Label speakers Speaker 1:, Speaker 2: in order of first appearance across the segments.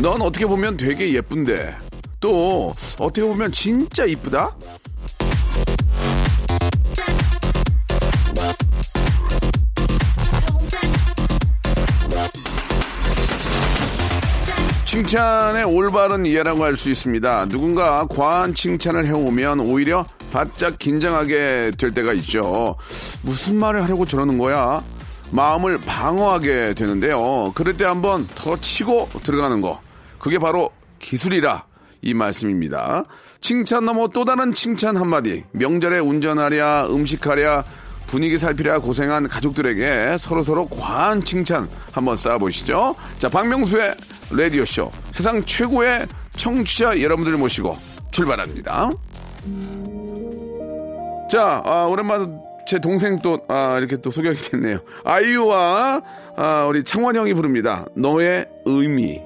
Speaker 1: 넌 어떻게 보면 되게 예쁜데 또 어떻게 보면 진짜 이쁘다 칭찬의 올바른 이해라고 할 수 있습니다. 누군가 과한 칭찬을 해오면 오히려 바짝 긴장하게 될 때가 있죠. 무슨 말을 하려고 저러는 거야? 마음을 방어하게 되는데요. 그럴 때 한번 더 치고 들어가는 거. 그게 바로 기술이라 이 말씀입니다. 칭찬 넘어 또 다른 칭찬 한마디. 명절에 운전하랴, 음식하랴, 분위기 살피랴 고생한 가족들에게 서로서로 과한 칭찬 한번 쌓아보시죠. 자, 박명수의 라디오쇼. 세상 최고의 청취자 여러분들을 모시고 출발합니다. 자, 아, 오랜만에 제 동생 또, 아, 이렇게 또 소개하게 됐네요. 아이유와, 아, 우리 창원 형이 부릅니다. 너의 의미.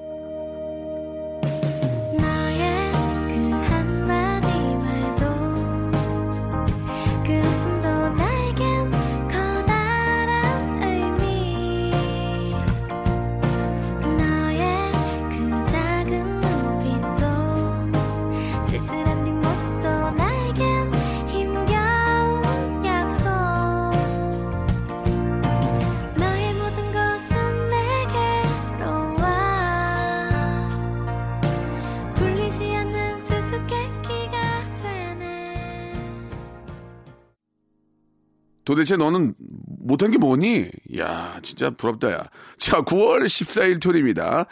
Speaker 1: 도대체 너는 못한 게 뭐니? 야, 진짜 부럽다, 야. 자, 9월 14일 토요일입니다.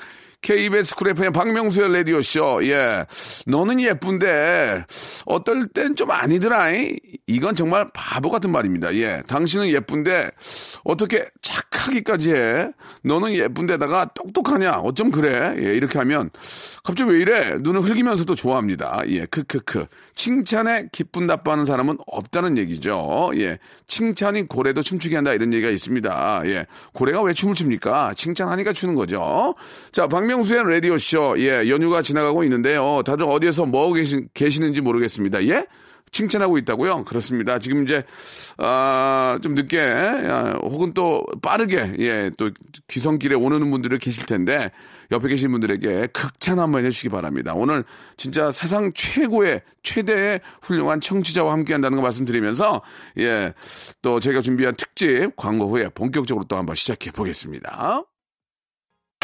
Speaker 1: KBS 쿨 FM 박명수의 라디오쇼. 예. 너는 예쁜데, 어떨 땐 좀 아니더라. 이. 이건 정말 바보 같은 말입니다. 예. 당신은 예쁜데, 어떻게 착하기까지 해? 너는 예쁜데다가 똑똑하냐? 어쩜 그래? 예. 이렇게 하면, 갑자기 왜 이래? 눈을 흘기면서도 좋아합니다. 예. 크크크. 칭찬에 기쁜 나빠하는 사람은 없다는 얘기죠. 예. 칭찬이 고래도 춤추게 한다 이런 얘기가 있습니다. 예. 고래가 왜 춤을 춥니까? 칭찬하니까 추는 거죠. 자, 박명 수의 라디오쇼. 예. 연휴가 지나가고 있는데요. 다들 어디에서 뭐 계시, 계시는지 모르겠습니다. 예? 칭찬하고 있다고요? 그렇습니다. 지금 이제 아, 좀 늦게 아, 혹은 또 빠르게 예, 또 귀성길에 오는 분들이 계실 텐데 옆에 계신 분들에게 극찬 한번 해주시기 바랍니다. 오늘 진짜 세상 최고의 최대의 훌륭한 청취자와 함께 한다는 거 말씀드리면서 예, 또 저희가 준비한 특집 광고 후에 본격적으로 또 한번 시작해 보겠습니다.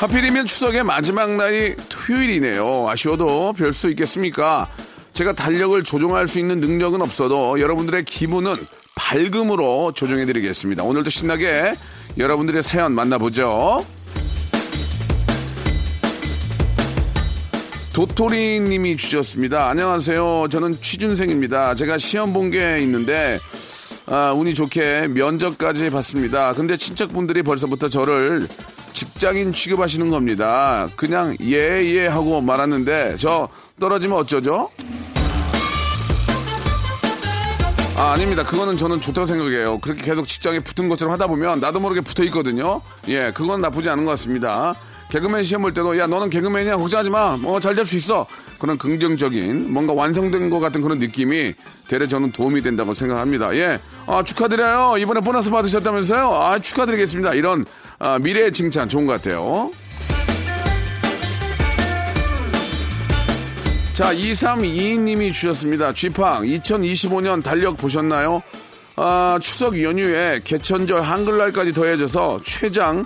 Speaker 1: 하필이면 추석의 마지막 날이 토요일이네요. 아쉬워도 별 수 있겠습니까? 제가 달력을 조종할 수 있는 능력은 없어도 여러분들의 기분은 밝음으로 조정해드리겠습니다. 오늘도 신나게 여러분들의 사연 만나보죠. 도토리 님이 주셨습니다. 안녕하세요. 저는 취준생입니다. 제가 시험 본 게 있는데, 아, 운이 좋게 면접까지 봤습니다. 근데 친척분들이 벌써부터 저를 직장인 취급하시는 겁니다. 그냥 예, 예 하고 말았는데, 저 떨어지면 어쩌죠? 아, 아닙니다. 그거는 저는 좋다고 생각해요. 그렇게 계속 직장에 붙은 것처럼 하다 보면 나도 모르게 붙어 있거든요. 예, 그건 나쁘지 않은 것 같습니다. 개그맨 시험 볼 때도 야 너는 개그맨이야 걱정하지 마. 뭐 잘 될 수 있어. 그런 긍정적인 뭔가 완성된 것 같은 그런 느낌이 대래 저는 도움이 된다고 생각합니다. 예, 아, 축하드려요. 이번에 보너스 받으셨다면서요? 아 축하드리겠습니다. 이런 아, 미래의 칭찬 좋은 것 같아요. 자, 2322님이 주셨습니다. 쥐팡, 2025년 달력 보셨나요? 아, 추석 연휴에 개천절 한글날까지 더해져서 최장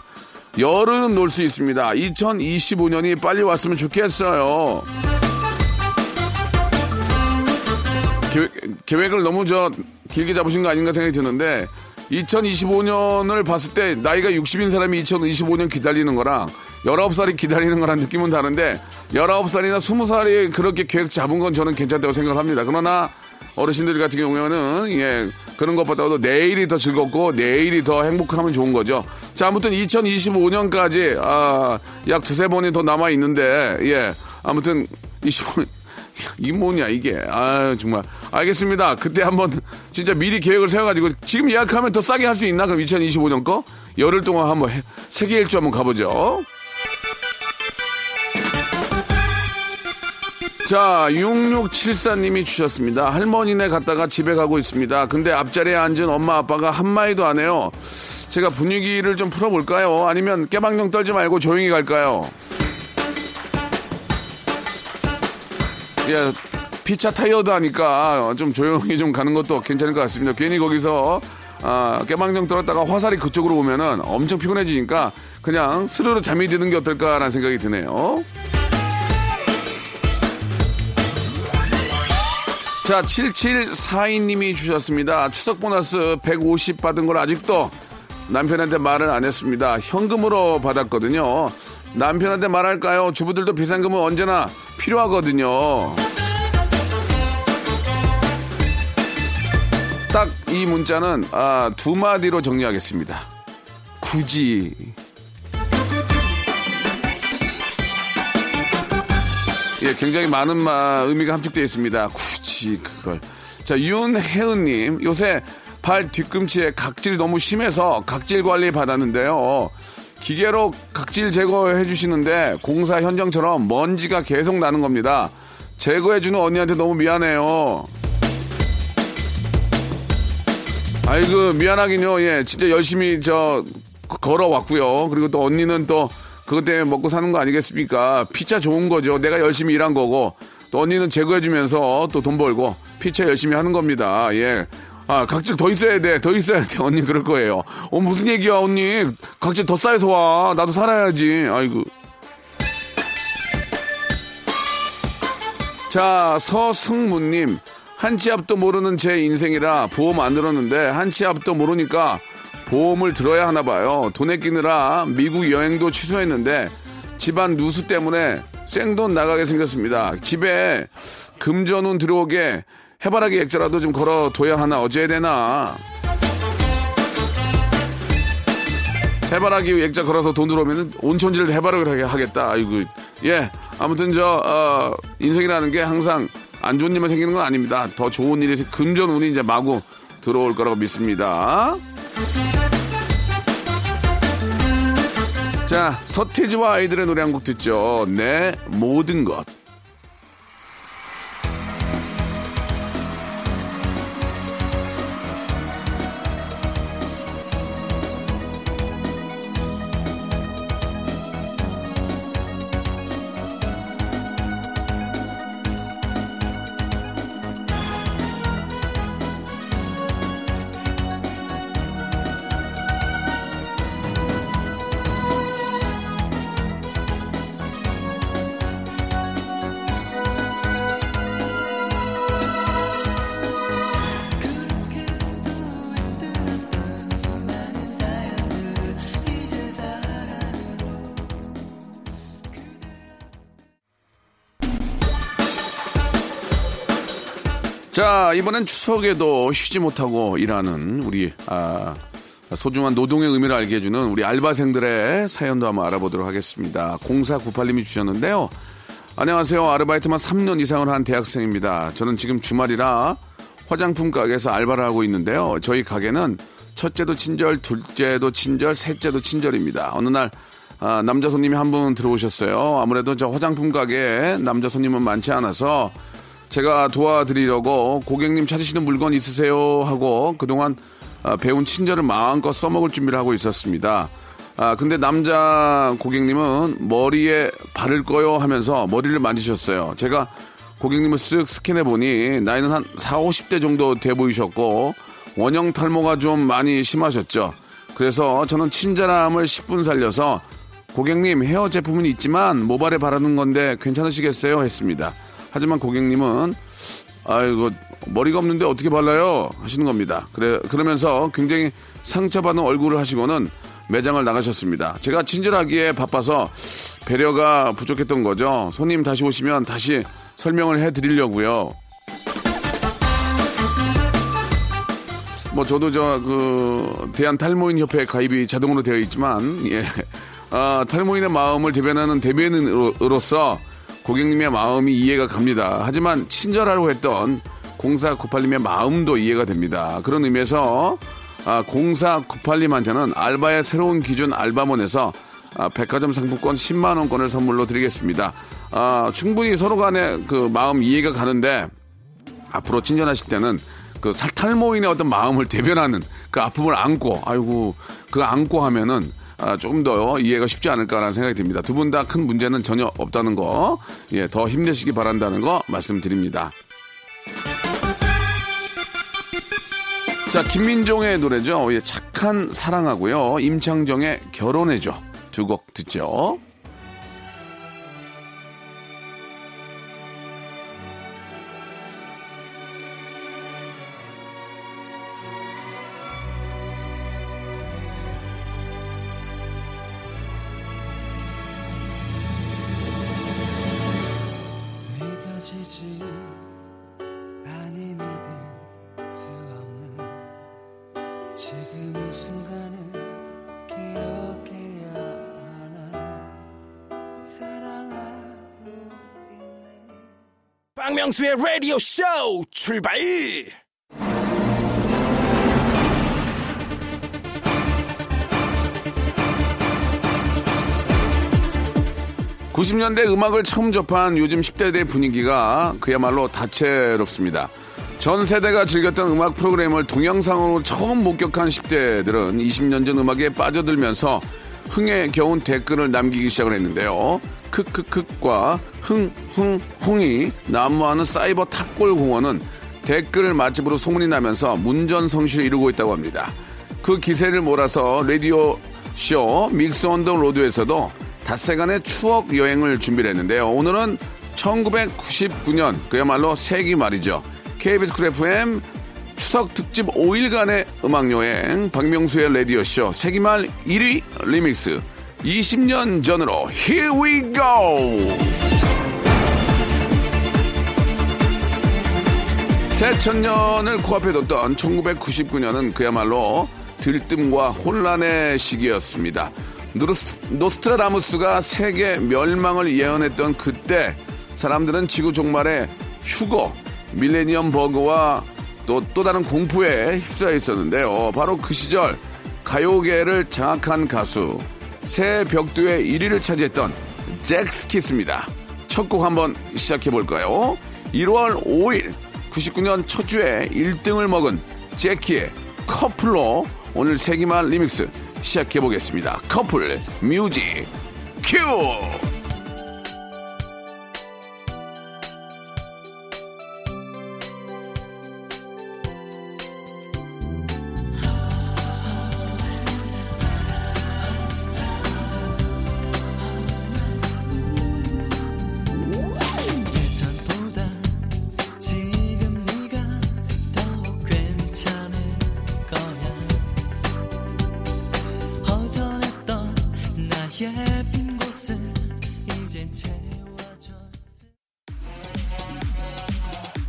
Speaker 1: 열은 놀 수 있습니다. 2025년이 빨리 왔으면 좋겠어요. 계획, 계획 을 너무 저 길게 잡으신 거 아닌가 생각이 드는데 2025년을 봤을 때 나이가 60인 사람이 2025년 기다리는 거랑 19살이 기다리는 거랑 느낌은 다른데 19살이나 20살이 그렇게 계획 잡은 건 저는 괜찮다고 생각을 합니다. 그러나 어르신들 같은 경우에는 예 그런 것보다도 내일이 더 즐겁고 내일이 더 행복하면 좋은 거죠. 자 아무튼 2025년까지 아 약 두세 번이 더 남아 있는데 예 아무튼 25 이 뭐냐 이게 아 정말 알겠습니다. 그때 한번 진짜 미리 계획을 세워가지고 지금 예약하면 더 싸게 할 수 있나 그럼 2025년 거 열흘 동안 한번 해- 세계 일주 한번 가보죠. 자, 6674님이 주셨습니다. 할머니네 갔다가 집에 가고 있습니다. 근데 앞자리에 앉은 엄마 아빠가 한마디도 안 해요. 제가 분위기를 좀 풀어볼까요? 아니면 깨방정 떨지 말고 조용히 갈까요? 예, 피차 타이어드 하니까 좀 조용히 좀 가는 것도 괜찮을 것 같습니다. 괜히 거기서 아, 깨방정 떨었다가 화살이 그쪽으로 오면은 엄청 피곤해지니까 그냥 스르르 잠이 드는 게 어떨까라는 생각이 드네요. 자, 7742님이 주셨습니다. 추석 보너스 150 받은 걸 아직도 남편한테 말을 안 했습니다. 현금으로 받았거든요. 남편한테 말할까요? 주부들도 비상금은 언제나 필요하거든요. 딱 이 문자는 아, 두 마디로 정리하겠습니다. 굳이. 예, 굉장히 많은 마, 의미가 함축되어 있습니다. 굳이 그걸. 자, 윤혜은님, 요새 발 뒤꿈치에 각질 너무 심해서 각질 관리 받았는데요. 기계로 각질 제거해 주시는데 공사 현장처럼 먼지가 계속 나는 겁니다. 제거해 주는 언니한테 너무 미안해요. 아이고 미안하긴요. 예, 진짜 열심히 저 걸어왔고요. 그리고 또 언니는 또 그것 때문에 먹고 사는 거 아니겠습니까? 피차 좋은 거죠. 내가 열심히 일한 거고 또 언니는 제거해주면서 또 돈 벌고 피차 열심히 하는 겁니다. 예. 아, 각질 더 있어야 돼. 더 있어야 돼. 언니 그럴 거예요. 어, 무슨 얘기야, 언니. 각질 더 쌓여서 와. 나도 살아야지. 아이고. 자, 서승무님. 한치 앞도 모르는 제 인생이라 보험 안 들었는데 한치 앞도 모르니까 보험을 들어야 하나 봐요. 돈에 끼느라 미국 여행도 취소했는데 집안 누수 때문에 생돈 나가게 생겼습니다. 집에 금전운 들어오게 해바라기 액자라도 좀 걸어둬야 하나 어째야 되나. 해바라기 액자 걸어서 돈 들어오면 온천지를 해바라기를 하겠다. 아이고. 예. 아무튼 저, 어, 인생이라는 게 항상 안 좋은 일만 생기는 건 아닙니다. 더 좋은 일이, 금전운이 이제 마구 들어올 거라고 믿습니다. 자, 서태지와 아이들의 노래 한 곡 듣죠. 내 모든 것. 자, 이번엔 추석에도 쉬지 못하고 일하는 우리, 아, 소중한 노동의 의미를 알게 해주는 우리 알바생들의 사연도 한번 알아보도록 하겠습니다. 0498님이 주셨는데요. 안녕하세요. 아르바이트만 3년 이상을 한 대학생입니다. 저는 지금 주말이라 화장품 가게에서 알바를 하고 있는데요. 저희 가게는 첫째도 친절, 둘째도 친절, 셋째도 친절입니다. 어느 날 아, 남자 손님이 한 분 들어오셨어요. 아무래도 저 화장품 가게에 남자 손님은 많지 않아서 제가 도와드리려고 고객님 찾으시는 물건 있으세요 하고 그동안 아, 배운 친절을 마음껏 써먹을 준비를 하고 있었습니다. 아, 근데 남자 고객님은 머리에 바를 거요 하면서 머리를 만지셨어요. 제가 고객님을 쓱 스캔해 보니 나이는 한 4, 50대 정도 돼 보이셨고 원형 탈모가 좀 많이 심하셨죠. 그래서 저는 친절함을 10분 살려서 고객님 헤어 제품은 있지만 모발에 바르는 건데 괜찮으시겠어요? 했습니다. 하지만 고객님은 아이고 머리가 없는데 어떻게 발라요? 하시는 겁니다. 그래 그러면서 굉장히 상처받은 얼굴을 하시고는 매장을 나가셨습니다. 제가 친절하기에 바빠서 배려가 부족했던 거죠. 손님 다시 오시면 다시 설명을 해 드리려고요. 뭐 저도 저 그 대한 탈모인 협회 가입이 자동으로 되어 있지만 예. 아, 탈모인의 마음을 대변하는 대변인으로서 고객님의 마음이 이해가 갑니다. 하지만 친절하려고 했던 0498님의 마음도 이해가 됩니다. 그런 의미에서 아, 0498님한테는 알바의 새로운 기준 알바몬에서 아, 백화점 상품권 10만 원권을 선물로 드리겠습니다. 아, 충분히 서로 간에 그 마음 이해가 가는데 앞으로 친절하실 때는 그 살- 탈모인의 어떤 마음을 대변하는 그 아픔을 안고 아이고 그 안고 하면은 아, 조금 더 이해가 쉽지 않을까라는 생각이 듭니다. 두 분 다 큰 문제는 전혀 없다는 거, 예, 더 힘내시기 바란다는 거 말씀드립니다. 자, 김민종의 노래죠. 예, 착한 사랑하고요. 임창정의 결혼해줘. 두 곡 듣죠.
Speaker 2: 박명수의 라디오 쇼 출발!
Speaker 1: 90년대 음악을 처음 접한 요즘 10대들의 분위기가 그야말로 다채롭습니다. 전 세대가 즐겼던 음악 프로그램을 동영상으로 처음 목격한 10대들은 20년 전 음악에 빠져들면서 흥에 겨운 댓글을 남기기 시작을 했는데요. 크크크과 흥, 흥, 흥이 난무하는 사이버 탑골 공원은 댓글 맛집으로 소문이 나면서 문전성시를 이루고 있다고 합니다. 그 기세를 몰아서 라디오 쇼 mix on the road에서도 닷새간의 추억 여행을 준비를 했는데요. 오늘은 1999년 그야말로 세기 말이죠. KBS 쿨 FM 추석 특집 5일간의 음악 여행 박명수의 라디오 쇼 세기말 1위 리믹스 20년 전으로 Here we go. 새천년을 코앞에 뒀던 1999년은 그야말로 들뜸과 혼란의 시기였습니다. 노르스, 노스트라다무스가 세계 멸망을 예언했던 그때 사람들은 지구 종말에 휴거, 밀레니엄 버그와 또, 또 다른 공포에 휩싸여 있었는데요. 바로 그 시절 가요계를 장악한 가수 새해 벽두의 1위를 차지했던 젝스키스입니다. 첫 곡 한번 시작해 볼까요? 1월 5일 99년 첫 주에 1등을 먹은 젝키의 커플로 오늘 세기말 리믹스 시작해 보겠습니다. 커플 뮤직 큐!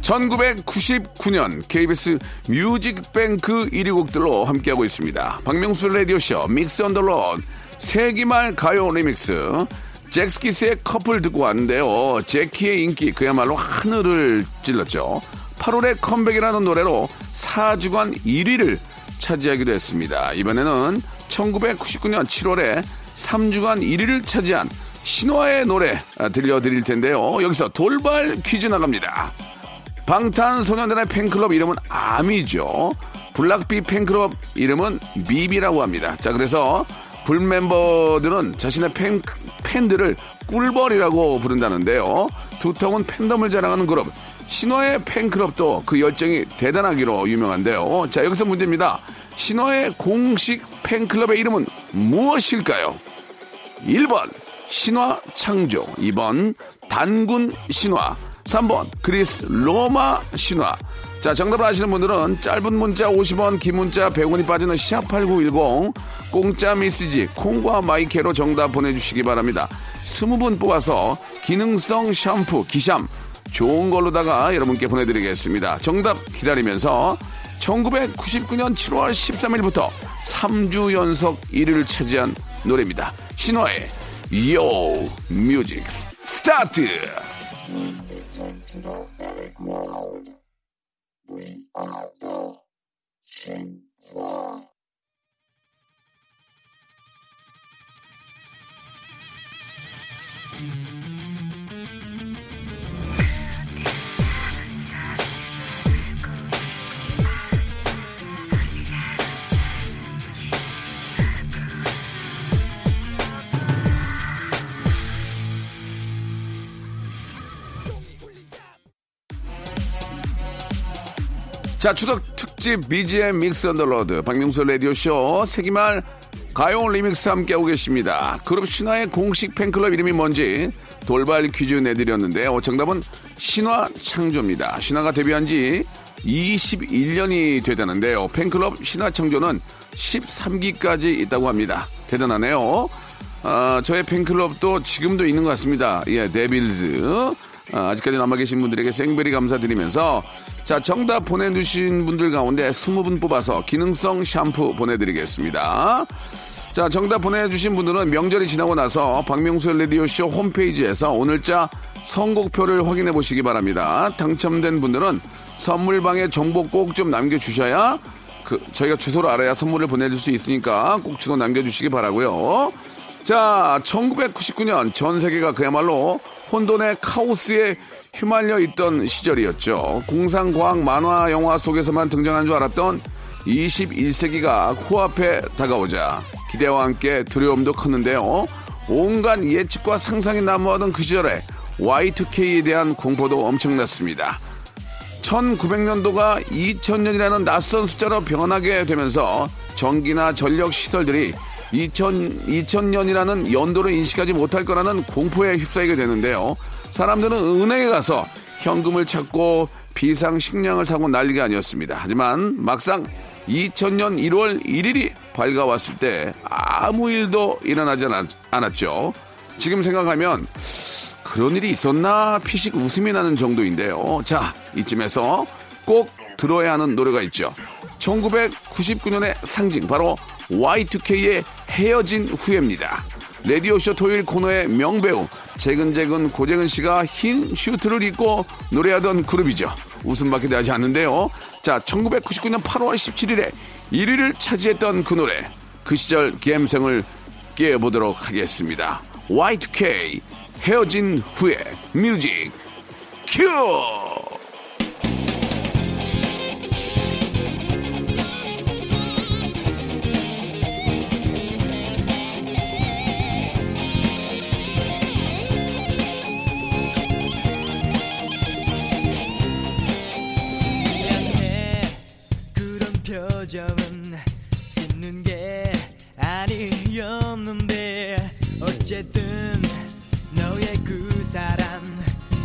Speaker 1: 1999년 KBS 뮤직뱅크 1위 곡들로 함께하고 있습니다. 박명수 라디오쇼 Mix on the Road 세기말 가요 리믹스 젝스키스의 커플 듣고 왔는데요. 젝키의 인기 그야말로 하늘을 찔렀죠. 8월에 컴백이라는 노래로 4주간 1위를 차지하기도 했습니다. 이번에는 1999년 7월에 3주간 1위를 차지한 신화의 노래 아, 들려드릴 텐데요. 여기서 돌발 퀴즈 나갑니다. 방탄소년단의 팬클럽 이름은 아미죠. 블락비 팬클럽 이름은 비비라고 합니다. 자, 그래서 불 멤버들은 자신의 팬, 팬들을 꿀벌이라고 부른다는데요. 두통은 팬덤을 자랑하는 그룹 신화의 팬클럽도 그 열정이 대단하기로 유명한데요. 자, 여기서 문제입니다. 신화의 공식 팬클럽의 이름은 무엇일까요? 1번 신화 창조 2번 단군 신화 3번 그리스 로마 신화 자 정답을 아시는 분들은 짧은 문자 50원 긴 문자 100원이 빠지는 샵8910 공짜 메시지 콩과 마이케로 정답 보내주시기 바랍니다 20분 뽑아서 기능성 샴푸 기샴 좋은 걸로다가 여러분께 보내드리겠습니다 정답 기다리면서 1999년 7월 13일부터 3주 연속 1위를 차지한 노래입니다. 신화의 요 뮤직 스타트! listen the Eric Wild. We are the Shin Fly. 자, 추석 특집 BGM Mix on the Road 박명수 라디오쇼 세기말 가요 리믹스 함께하고 계십니다. 그룹 신화의 공식 팬클럽 이름이 뭔지 돌발 퀴즈 내드렸는데요. 정답은 신화 창조입니다. 신화가 데뷔한 지 21년이 됐다는데요. 팬클럽 신화 창조는 13기까지 있다고 합니다. 대단하네요. 아, 저의 팬클럽도 지금도 있는 것 같습니다. 예, 데빌즈. 아, 아직까지 남아 계신 분들에게 생베리 감사드리면서 자 정답 보내주신 분들 가운데 20분 뽑아서 기능성 샴푸 보내드리겠습니다. 자 정답 보내주신 분들은 명절이 지나고 나서 박명수의 라디오쇼 홈페이지에서 오늘자 선곡표를 확인해 보시기 바랍니다. 당첨된 분들은 선물방에 정보 꼭 좀 남겨주셔야 그 저희가 주소를 알아야 선물을 보내줄 수 있으니까 꼭 주소 남겨주시기 바라고요. 자, 1999년 전 세계가 그야말로 혼돈의 카오스에 휘말려 있던 시절이었죠. 공상과학 만화 영화 속에서만 등장한 줄 알았던 21세기가 코앞에 다가오자 기대와 함께 두려움도 컸는데요. 온갖 예측과 상상이 난무하던 그 시절에 Y2K에 대한 공포도 엄청났습니다. 1900년도가 2000년이라는 낯선 숫자로 변하게 되면서 전기나 전력 시설들이 2000, 2000년이라는 연도를 인식하지 못할 거라는 공포에 휩싸이게 되는데요. 사람들은 은행에 가서 현금을 찾고 비상 식량을 사고 난리가 아니었습니다. 하지만 막상 2000년 1월 1일이 밝아왔을 때 아무 일도 일어나지 않았, 않았죠. 지금 생각하면 그런 일이 있었나 피식 웃음이 나는 정도인데요. 자, 이쯤에서 꼭 들어야 하는 노래가 있죠. 1999년의 상징, 바로 Y2K의 헤어진 후회입니다. 라디오쇼 토요일 코너의 명배우, 재근재근 고재근 씨가 흰 슈트를 입고 노래하던 그룹이죠. 웃음밖에 나지 않는데요. 자, 1999년 8월 17일에 1위를 차지했던 그 노래, 그 시절 기엠생을 깨어보도록 하겠습니다. Y2K, 헤어진 후에 뮤직 큐!
Speaker 3: 표정은 짓는 게 아니었는데 어쨌든 너의 그 사람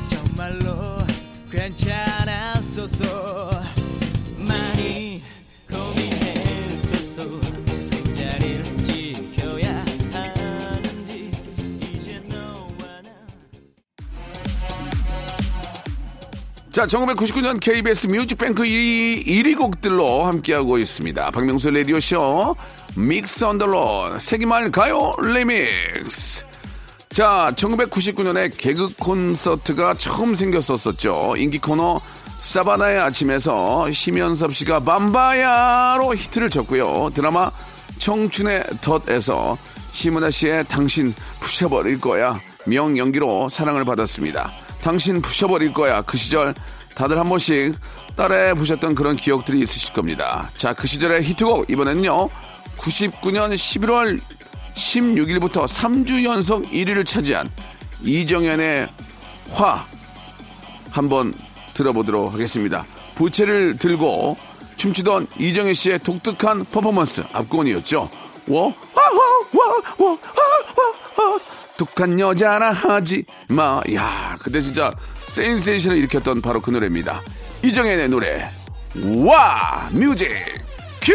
Speaker 3: 정말로 괜찮았었어 자,
Speaker 1: 1999년 KBS 뮤직뱅크 1위, 1위 곡들로 함께하고 있습니다. 박명수 라디오쇼, 믹스 언더로 세기말 가요 리믹스. 자, 1999년에 개그 콘서트가 처음 생겼었었죠. 인기 코너 사바나의 아침에서 심연섭 씨가 밤바야로 히트를 쳤고요. 드라마 청춘의 덫에서 심은하 씨의 당신 부셔버릴 거야 명연기로 사랑을 받았습니다. 당신 부셔버릴 거야 그 시절 다들 한 번씩 따라해 보셨던 그런 기억들이 있으실 겁니다. 자, 그 시절의 히트곡 이번에는요. 99년 11월 16일부터 3주 연속 1위를 차지한 이정현의 화 한번 들어보도록 하겠습니다. 부채를 들고 춤추던 이정혜 씨의 독특한 퍼포먼스 앞권이었죠. 워, 와, 와, 와, 와, 와, 와, 와. 독한 여자라 하지 마. 야, 그때 진짜 센세이션을 일으켰던 바로 그 노래입니다. 이정현의 노래. 와, 뮤직 큐!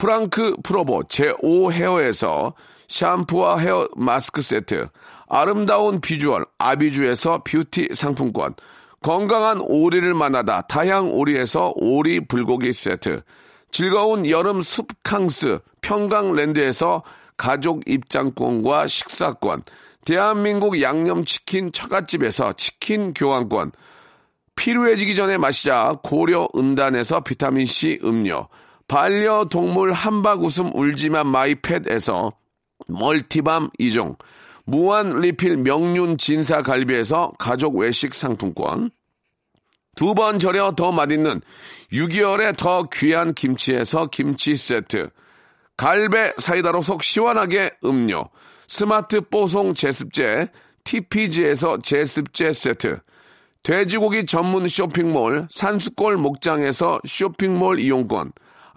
Speaker 1: 프랑크 프로보 제5 헤어에서 샴푸와 헤어 마스크 세트, 아름다운 비주얼 아비주에서 뷰티 상품권, 건강한 오리를 만나다 다향 오리에서 오리 불고기 세트, 즐거운 여름 숲캉스 평강랜드에서 가족 입장권과 식사권, 대한민국 양념치킨 처갓집에서 치킨 교환권, 필요해지기 전에 마시자 고려 은단에서 비타민C 음료, 반려동물 한박 웃음 울지만 마이팻에서 멀티밤 2종, 무한 리필 명륜 진사 갈비에서 가족 외식 상품권, 두 번 절여 더 맛있는 6개월에 더 귀한 김치에서 김치 세트, 갈배 사이다로 속 시원하게 음료, 스마트 뽀송 제습제, TPG에서 제습제 세트, 돼지고기 전문 쇼핑몰 산수골 목장에서 쇼핑몰 이용권,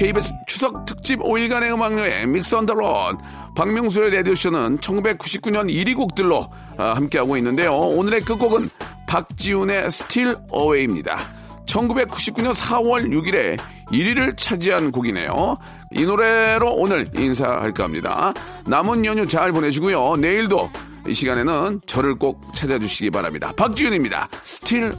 Speaker 1: KBS 추석 특집 5일간의 음악여행 Mix on the Road 박명수의 라디오쇼는 1999년 1위 곡들로 아, 함께하고 있는데요. 오늘의 끝곡은 박지윤의 Steal Away입니다. 1999년 4월 6일에 1위를 차지한 곡이네요. 이 노래로 오늘 인사할까 합니다. 남은 연휴 잘 보내시고요. 내일도 이 시간에는 저를 꼭 찾아주시기 바랍니다. 박지윤입니다.
Speaker 4: Steal